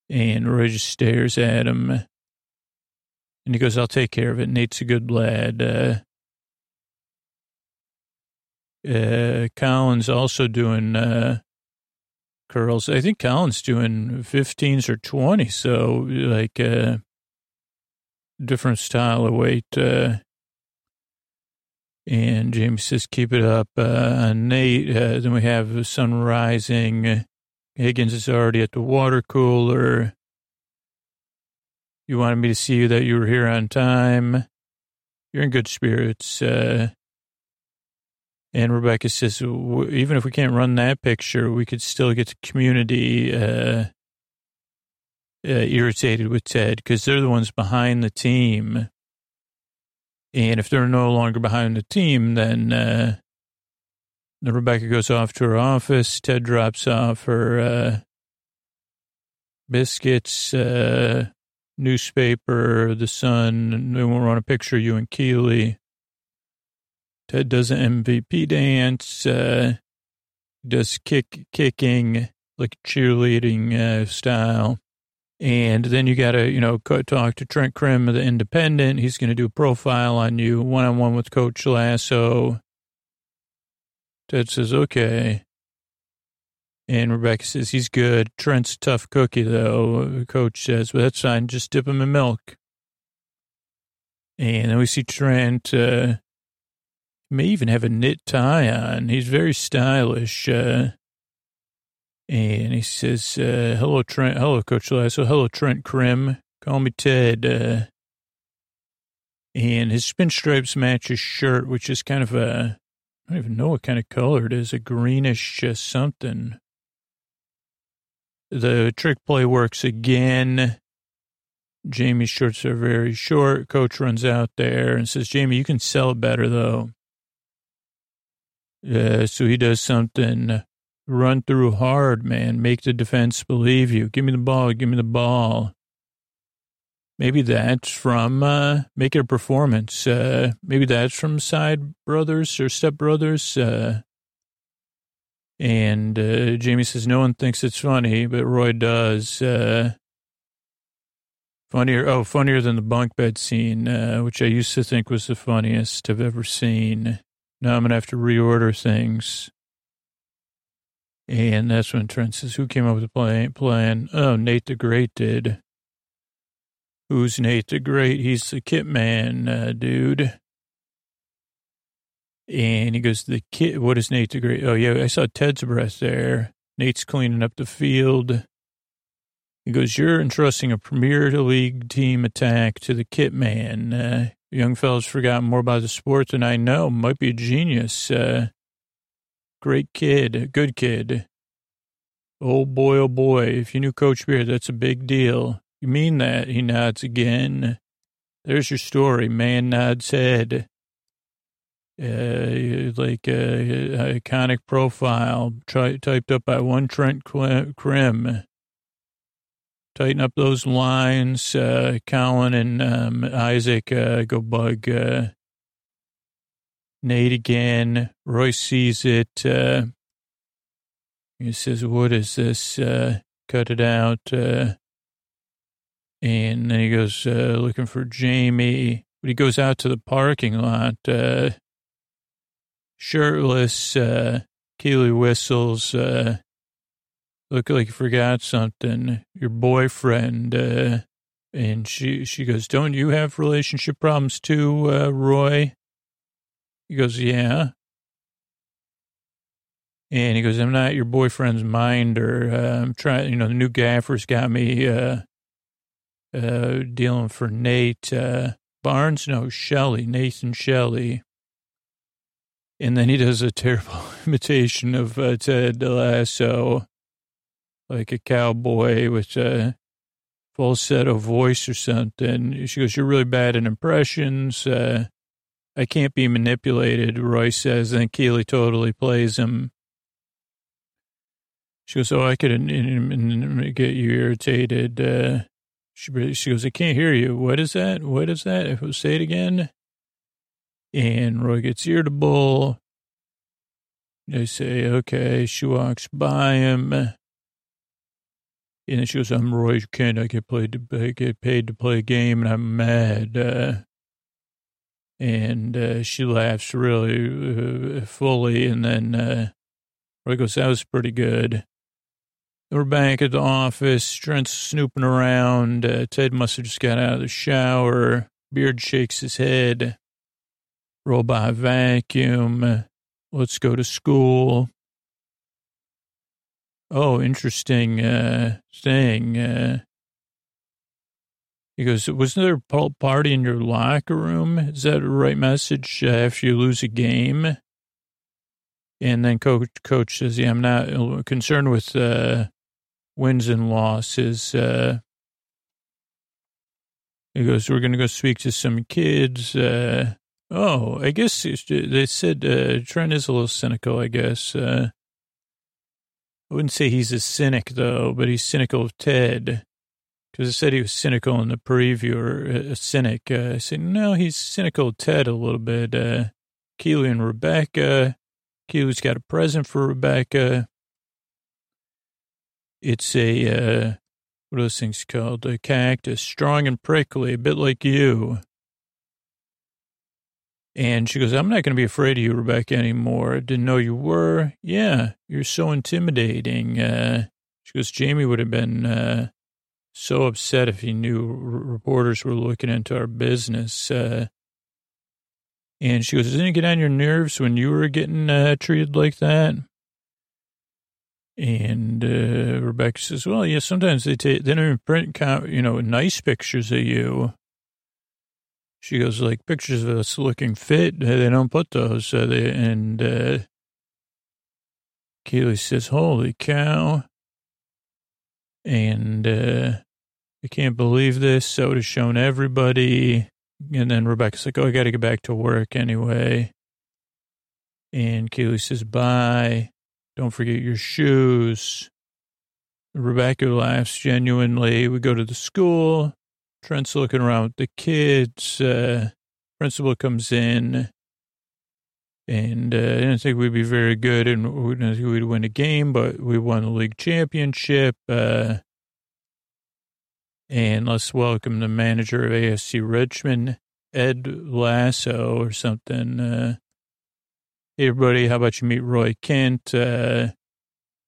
and Roy stares at him. And he goes, I'll take care of it. Nate's a good lad. Uh, uh, Colin's also doing uh, curls. I think Colin's doing 15s or 20s. So like uh, different style of weight. Uh, and Jamie says, keep it up. Uh, Nate, uh, then we have sun rising. Higgins is already at the water cooler. You wanted me to see you that you were here on time. You're in good spirits. Uh, and Rebecca says, even if we can't run that picture, we could still get the community uh, uh, irritated with Ted because they're the ones behind the team. And if they're no longer behind the team, then, uh, Rebecca goes off to her office. Ted drops off her uh, biscuits, uh, newspaper, the sun. They won't run a picture of you and Keeley. Ted does an MVP dance, uh, does kick kicking like cheerleading uh, style. And then you got to, you know, talk to Trent Crimm of the Independent. He's going to do a profile on you, one on one with Coach Lasso. Ted says, okay. And Rebecca says, he's good. Trent's tough cookie, though. Coach says, well, that's fine. Just dip him in milk. And then we see Trent, uh, may even have a knit tie on. He's very stylish. Uh, and he says, uh, hello, Trent. Hello, Coach Lasso. Hello, Trent Crimm. Call me Ted. Uh, and his pinstripes match his shirt, which is kind of a, I don't even know what kind of color it is, a greenish uh, something. The trick play works again. Jamie's shorts are very short. Coach runs out there and says, Jamie, you can sell it better, though. Uh, so he does something run through hard, man. Make the defense believe you. Give me the ball. Give me the ball. Maybe that's from uh, Make It a Performance. Uh, maybe that's from Side Brothers or Step Brothers. Uh, and uh, Jamie says, No one thinks it's funny, but Roy does. Uh, funnier, oh, funnier than the bunk bed scene, uh, which I used to think was the funniest I've ever seen. Now I'm going to have to reorder things. And that's when Trent says, Who came up with the plan? plan? Oh, Nate the Great did. Who's Nate the Great? He's the kit man, uh, dude. And he goes, The kit, what is Nate the Great? Oh, yeah, I saw Ted's breath there. Nate's cleaning up the field. He goes, You're entrusting a Premier League team attack to the kit man. Uh, young fellow's forgotten more about the sport than I know. Might be a genius. Uh, Great kid, good kid. Oh boy, oh boy, if you knew Coach Beard, that's a big deal. You mean that? He nods again. There's your story. Man nods head. Uh, like a, uh, iconic profile typed up by one Trent Crimm. Tighten up those lines. Uh, Colin and um, Isaac uh, go bug uh, Nate again. Roy sees it. Uh, he says, What is this? Uh, cut it out. Uh, and then he goes uh, looking for Jamie. But he goes out to the parking lot, uh, shirtless. Uh, Keeley whistles. Uh, look like you forgot something. Your boyfriend. Uh, and she she goes, "Don't you have relationship problems too, uh, Roy?" He goes, yeah. And he goes, I'm not your boyfriend's minder. Uh, I'm trying, you know, the new gaffer's got me uh, uh, dealing for Nate uh, Barnes. No, Shelley, Nathan Shelley. And then he does a terrible imitation of uh, Ted Lasso, like a cowboy with a falsetto voice or something. She goes, You're really bad at impressions. Uh, I can't be manipulated, Roy says, and Keeley totally plays him. She goes, oh, I could get you irritated. Uh, she, she goes, I can't hear you. What is that? What is that? If Say it again. And Roy gets irritable. They say, okay. She walks by him. And then she goes, I'm Roy Kent. I get, played to, I get paid to play a game, and I'm mad. Uh, And uh, she laughs really uh, fully. And then uh, Roy goes, that was pretty good. We're back at the office. Trent's snooping around. Uh, Ted must have just got out of the shower. Beard shakes his head. Robot vacuum. Let's go to school. Oh, interesting uh, thing. Uh, he goes, wasn't there a party in your locker room? Is that the right message uh, after you lose a game? And then coach, coach says, yeah, I'm not concerned with uh, wins and losses. Uh, he goes, we're going to go speak to some kids. Uh, oh, I guess they said uh, Trent is a little cynical, I guess. Uh, I wouldn't say he's a cynic, though, but he's cynical of Ted. Because I said he was cynical in the preview, or a cynic. Uh, I said, no, he's cynical Ted a little bit. Uh, Keeley and Rebecca. Keeley's got a present for Rebecca. It's a, uh, what are those things called? A cactus, strong and prickly, a bit like you. And she goes, I'm not going to be afraid of you, Rebecca, anymore. Didn't know you were. Yeah, you're so intimidating. Uh, she goes, Jamie would have been uh, so upset if he knew reporters were looking into our business. Uh, and she goes, Didn't it get on your nerves when you were getting uh, treated like that? And uh, Rebecca says, Well, yeah, sometimes they take, they don't even print, you know, nice pictures of you. She goes, like pictures of us looking fit. They don't put those. Uh, they, and uh, Keeley says, holy cow. And uh, I can't believe this. So it has shown everybody. And then Rebecca's like, oh, I got to get back to work anyway. And Keeley says, bye. Don't forget your shoes. Rebecca laughs genuinely. We go to the school. Trent's looking around with the kids. Uh, principal comes in, and uh, I didn't think we'd be very good, and we didn't think we'd win a game, but we won the league championship. Uh, and let's welcome the manager of AFC Richmond, Ed Lasso, or something. Uh, hey, everybody, how about you meet Roy Kent? Uh,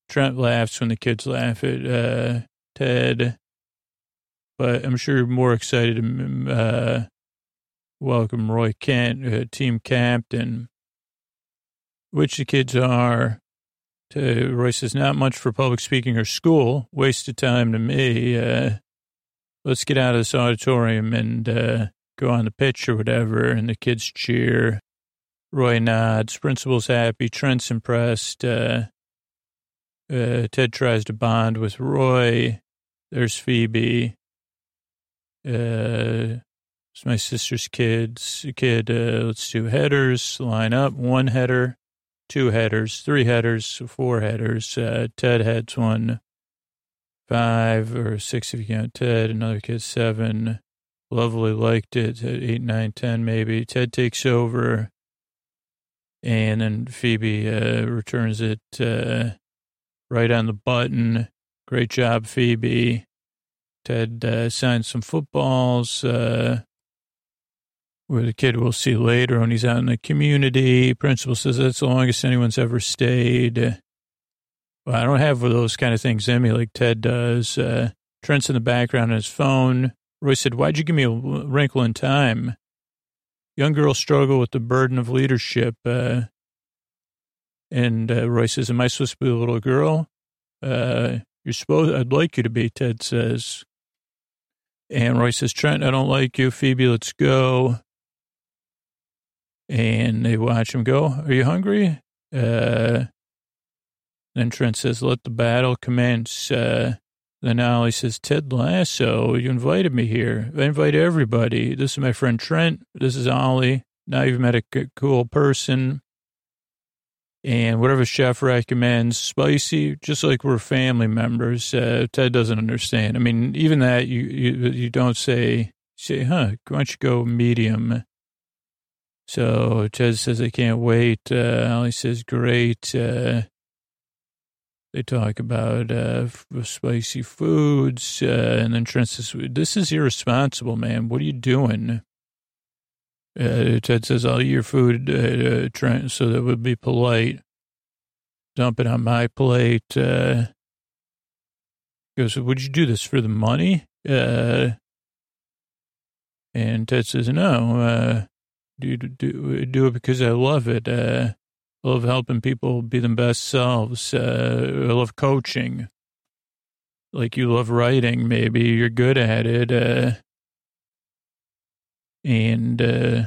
Trent laughs when the kids laugh at uh, Ted but I'm sure you're more excited to uh, welcome Roy Kent, uh, team captain, which the kids are. To, Roy says, not much for public speaking or school. Waste of time to me. Let's get out of this auditorium and uh, go on the pitch or whatever. And the kids cheer. Roy nods. Principal's happy. Trent's impressed. Uh, uh, Ted tries to bond with Roy. There's Phoebe. Uh, it's my sister's kids. Kid, uh, let's do headers. Line up. One header, two headers, three headers, four headers. Uh, Ted heads one, five or six if you count Ted. Another kid seven. Lovely liked it. Eight, nine, ten maybe. Ted takes over, and then Phoebe uh, returns it uh, right on the button. Great job, Phoebe. Ted uh, signed some footballs uh, where the kid we'll see later when he's out in the community. Principal says that's the longest anyone's ever stayed. Well, I don't have those kind of things in me like Ted does. Uh, Trent's in the background on his phone. Roy said, Why'd you give me a wrinkle in time? Young girls struggle with the burden of leadership. Uh, and uh, Roy says, Am I supposed to be a little girl? Uh, you're supposed, I'd like you to be, Ted says. And Roy says, Trent, I don't like you. Phoebe, let's go. And they watch him go. Are you hungry? Uh, then Trent says, let the battle commence. Uh, then Ollie says, Ted Lasso, you invited me here. I invite everybody. This is my friend Trent. This is Ollie. Now you've met a cool person and whatever chef recommends, spicy, just like we're family members. Uh, Ted doesn't understand. I mean, even that you you, you don't say say, huh? Why don't you go medium? So Ted says, I can't wait. Uh, Ali says, great. Uh, they talk about uh, spicy foods, uh, and then Trent says, "This is irresponsible, man. What are you doing?" Uh, Ted says, I'll eat your food, uh, uh, Trent, so that would be polite. Dump it on my plate. Uh, goes, would you do this for the money? Uh, and Ted says, no, uh, do, do, do it because I love it. Uh, love helping people be their best selves. Uh, I love coaching. Like you love writing, maybe you're good at it. Uh, and uh,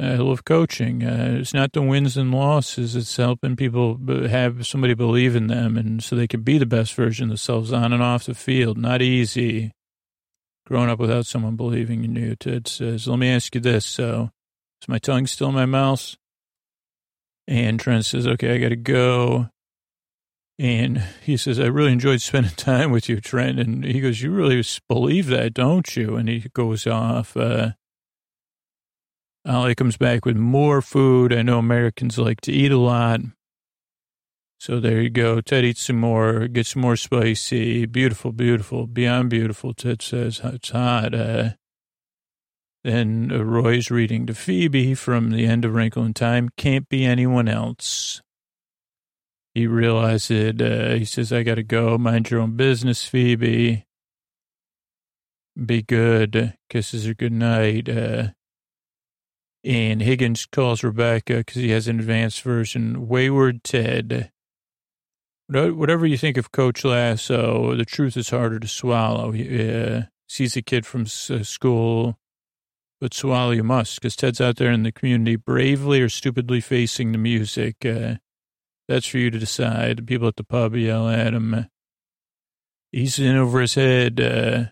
I love coaching. Uh, it's not the wins and losses. It's helping people have somebody believe in them, and so they can be the best version of themselves on and off the field. Not easy. Growing up without someone believing in you. Ted says, "Let me ask you this: So, is my tongue still in my mouth?" And Trent says, "Okay, I got to go." And he says, I really enjoyed spending time with you, Trent. And he goes, You really believe that, don't you? And he goes off. Uh, Ollie comes back with more food. I know Americans like to eat a lot. So there you go. Ted eats some more, gets more spicy. Beautiful, beautiful, beyond beautiful. Ted says, It's hot. Uh, then Roy's reading to Phoebe from the end of Wrinkle in Time. Can't be anyone else he realized it. Uh, he says, I got to go. Mind your own business, Phoebe. Be good. Kisses her good night. Uh, and Higgins calls Rebecca because he has an advanced version. Wayward Ted. Whatever you think of Coach Lasso, the truth is harder to swallow. He uh, sees a kid from uh, school, but swallow you must because Ted's out there in the community bravely or stupidly facing the music. Uh, that's for you to decide. The people at the pub yell at him. He's in over his head. Uh,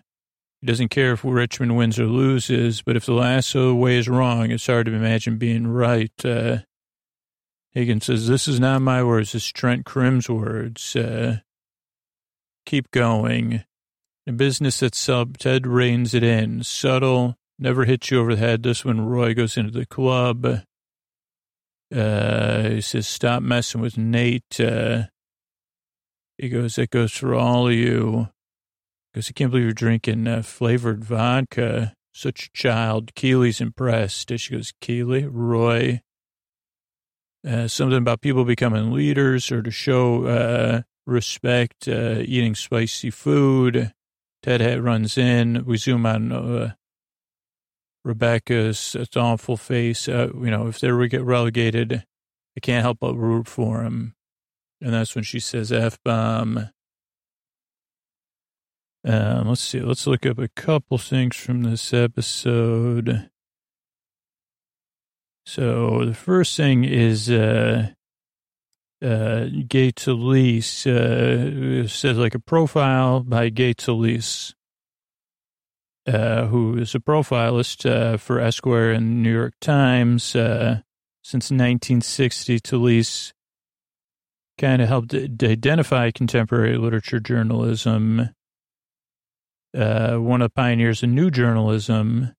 he doesn't care if Richmond wins or loses, but if the lasso way is wrong, it's hard to imagine being right. Uh, Higgins says, This is not my words. This is Trent Crimm's words. Uh, keep going. The business sub, Ted reins it in. Subtle, never hits you over the head. This one, Roy goes into the club. Uh, he says, stop messing with Nate. Uh, he goes, that goes for all of you. Because I can't believe you're drinking uh, flavored vodka. Such a child. Keeley's impressed. She goes, Keeley, Roy. Uh, something about people becoming leaders or to show uh, respect, uh, eating spicy food. Ted Hat runs in. We zoom on uh, Rebecca's awful face. Uh, you know, if they were get relegated, I can't help but root for him. And that's when she says F bomb. Um, let's see. Let's look up a couple things from this episode. So the first thing is uh, uh, Gay Talese uh, says like a profile by Gay Talese uh, who is a profilist uh, for Esquire and New York Times uh, since 1960. Talese kind of helped identify contemporary literature journalism. Uh, one of the pioneers in new journalism.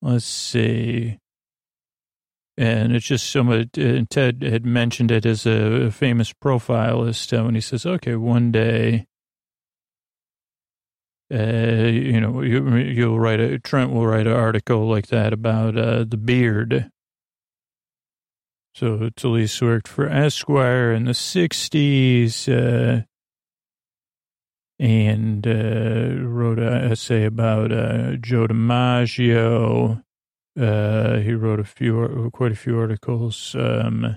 Let's see. And it's just someone, and Ted had mentioned it as a famous profilist uh, when he says, okay, one day uh, you know, you, you'll write a, Trent will write an article like that about uh, the beard. So Talese worked for Esquire in the 60s uh, and uh, wrote an essay about uh, Joe DiMaggio. Uh, he wrote a few, quite a few articles um,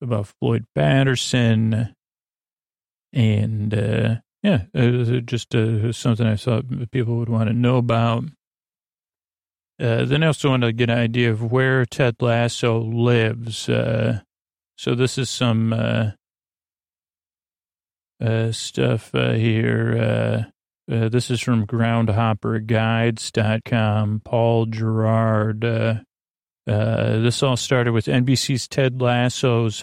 about Floyd Patterson and uh, yeah, it just uh, something I thought people would want to know about. Uh, then I also want to get an idea of where Ted Lasso lives. Uh, so this is some uh, uh, stuff uh, here. this is from groundhopperguides.com. Paul Gerard uh, this all started with NBC's Ted Lasso's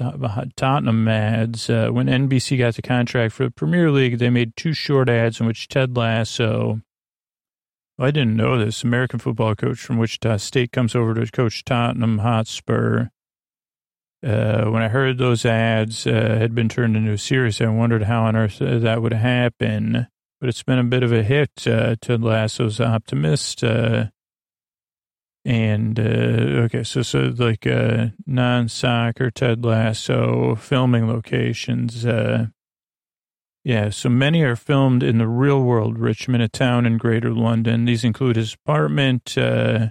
Tottenham ads. Uh, when NBC got the contract for the Premier League, they made two short ads in which Ted Lasso, I didn't know this, American football coach from Wichita State comes over to coach Tottenham Hotspur. Uh, when I heard those ads uh, had been turned into a series, I wondered how on earth uh, that would happen. But it's been a bit of a hit. Ted Lasso's optimist And, uh, okay, so, so like, uh, non-soccer Ted Lasso filming locations, uh, yeah, so many are filmed in the real world, Richmond, a town in greater London. These include his apartment, uh,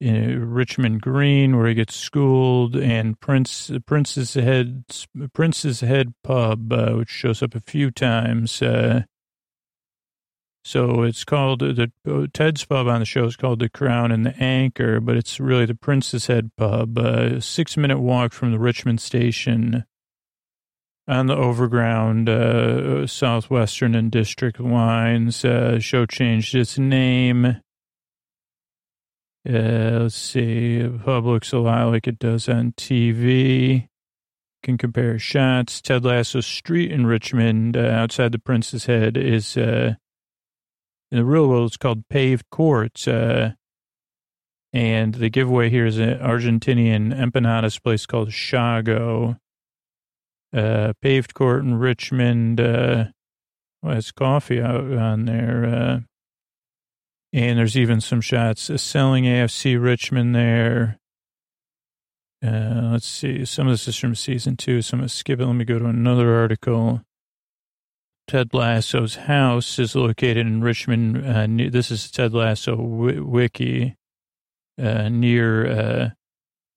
in Richmond Green, where he gets schooled, and Prince Prince's Head Prince's Head Pub, uh, which shows up a few times. Uh, so it's called the Ted's Pub on the show is called the Crown and the Anchor, but it's really the Prince's Head Pub. A uh, six minute walk from the Richmond station on the overground uh, southwestern and district lines. Uh, show changed its name uh, let's see. Pub looks a lot like it does on TV. Can compare shots. Ted Lasso Street in Richmond, uh, outside the Prince's Head, is uh, in the real world. It's called Paved courts. Uh, and the giveaway here is an Argentinian empanadas place called Shago. Uh, paved Court in Richmond. Uh, it's coffee out on there. Uh, and there's even some shots selling AFC Richmond there. Uh, let's see. Some of this is from season two. So I'm going to skip it. Let me go to another article. Ted Lasso's house is located in Richmond. Uh, this is Ted Lasso w- wiki uh, near uh,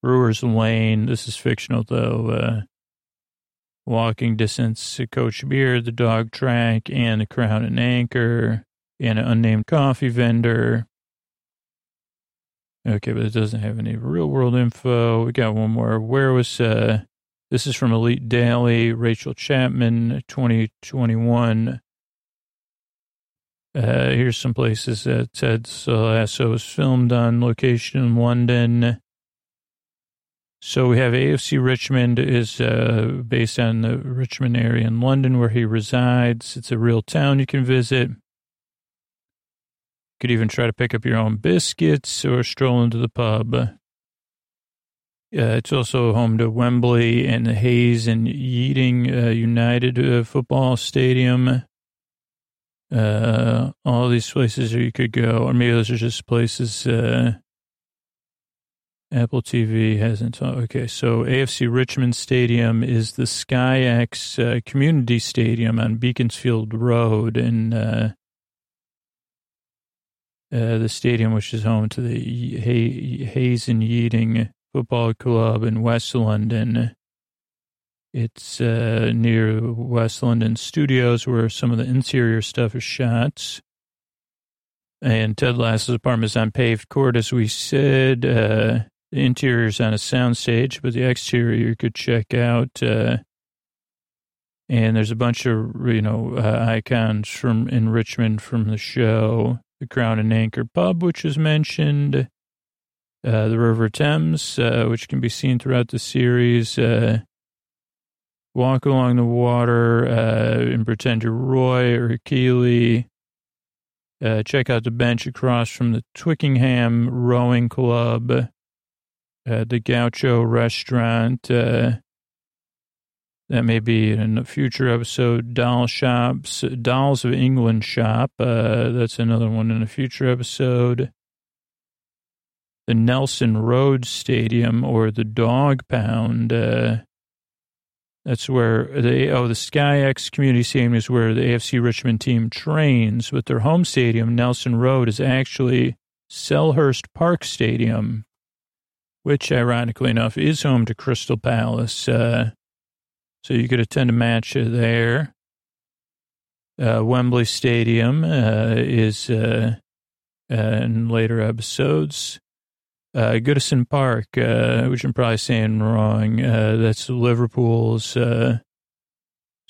Brewers Lane. This is fictional, though. Uh, walking distance to Coach Beard, the dog track, and the Crown and Anchor and an unnamed coffee vendor. Okay, but it doesn't have any real world info. We got one more. Where was, uh, this is from Elite Daily, Rachel Chapman, 2021. Uh, here's some places that Ted Lasso was filmed on location in London. So we have AFC Richmond is uh, based on the Richmond area in London where he resides. It's a real town you can visit. You Could even try to pick up your own biscuits or stroll into the pub. Uh, it's also home to Wembley and the Hayes and Yeading uh, United uh, Football Stadium. Uh, all these places you could go, or maybe those are just places. Uh, Apple TV hasn't. Okay, so AFC Richmond Stadium is the SkyEx uh, Community Stadium on Beaconsfield Road in the stadium, which is home to the Hayes and Yeading Football Club in West London. It's uh, near West London Studios, where some of the interior stuff is shot. And Ted Lasso's apartment is on paved court, as we said. Uh, the interior is on a soundstage, but the exterior you could check out. Uh, and there's a bunch of you know uh, icons from in Richmond from the show the Crown and Anchor Pub, which is mentioned, uh, the River Thames, uh, which can be seen throughout the series. Uh, walk along the water uh, and pretend you're Roy or Keeley. Uh, check out the bench across from the Twickenham Rowing Club, uh, the Gaucho Restaurant. That may be in a future episode. Doll Shops, Dolls of England Shop. That's another one in a future episode. The Nelson Road Stadium or the Dog Pound. Uh, that's where the oh the SkyEx Community Stadium is where the AFC Richmond team trains. But their home stadium, Nelson Road, is actually Selhurst Park Stadium, which ironically enough is home to Crystal Palace. Uh, so you could attend a match there. Uh, Wembley Stadium uh, is uh, uh in later episodes. Uh, Goodison Park, uh, which I'm probably saying wrong. that's Liverpool's. so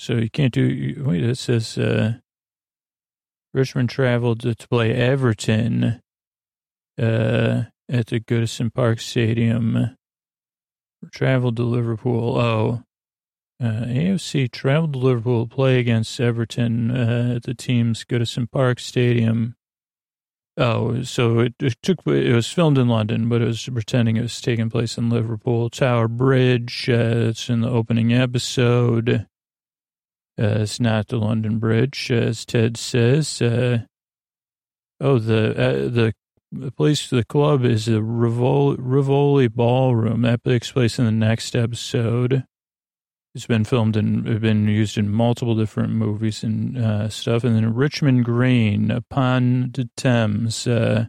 you can't do. Wait, it says Richmond traveled to, to play Everton at the Goodison Park Stadium. Traveled to Liverpool. Oh, uh, AFC traveled to Liverpool to play against Everton uh, at the team's Goodison Park Stadium. Oh, so it, it, took. It was filmed in London, but it was pretending it was taking place in Liverpool. Tower Bridge. Uh, it's in the opening episode. Uh, it's not the London Bridge, as Ted says. Uh, oh, the uh, the the place, the club is the Rivoli, Rivoli Ballroom. That takes place in the next episode. It's been filmed and been used in multiple different movies and uh, stuff. And then Richmond Green, upon the Thames. Uh,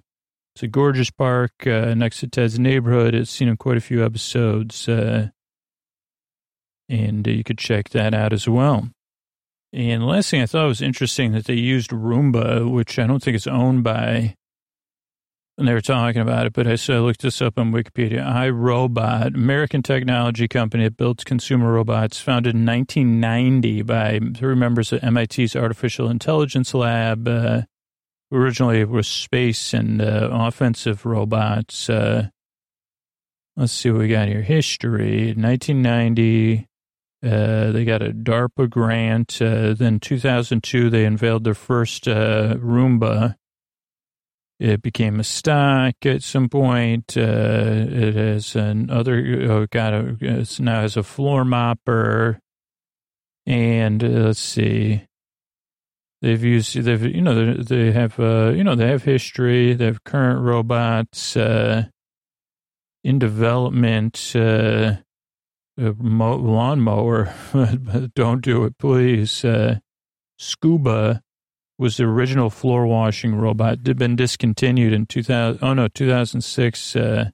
it's a gorgeous park uh, next to Ted's neighborhood. It's seen in quite a few episodes. Uh, and you could check that out as well. And the last thing I thought was interesting that they used Roomba, which I don't think is owned by and they were talking about it, but I, so I looked this up on Wikipedia. iRobot, American technology company that builds consumer robots, founded in 1990 by three members of MIT's Artificial Intelligence Lab. Uh, originally, it was space and uh, offensive robots. Uh, let's see what we got here. History, 1990. Uh, they got a DARPA grant. Uh, then 2002, they unveiled their first uh, Roomba it became a stock at some point. Uh, it has another, oh, got a, it's now has a floor mopper. And uh, let's see, they've used, they've, you know, they have, uh, you know, they have history. They have current robots uh, in development. Uh, lawnmower, don't do it, please. Uh, Scooba was the original floor washing robot. It Had been discontinued in 2000. Oh no, 2006. Uh,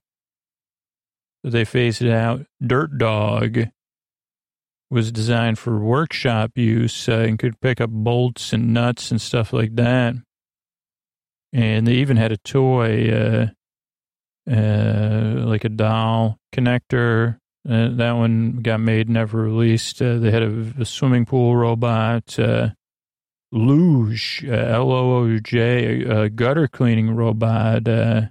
they phased it out. Dirt Dog was designed for workshop use uh, and could pick up bolts and nuts and stuff like that. And they even had a toy, uh, uh, like a doll connector. Uh, that one got made, never released. Uh, they had a, a, swimming pool robot. Looj, uh, L O O J, gutter cleaning robot. Uh,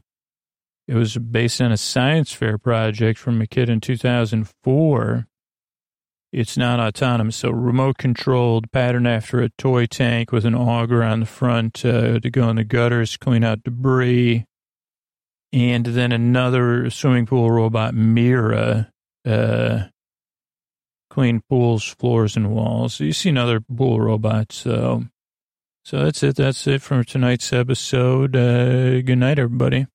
it was based on a science fair project from a kid in 2004. It's not autonomous, so remote controlled, pattern after a toy tank with an auger on the front uh, to go in the gutters, clean out debris. And then another swimming pool robot, Mirra, uh, clean pools, floors, and walls. You've seen other pool robots. So, so that's it. That's it for tonight's episode. Uh, good night, everybody.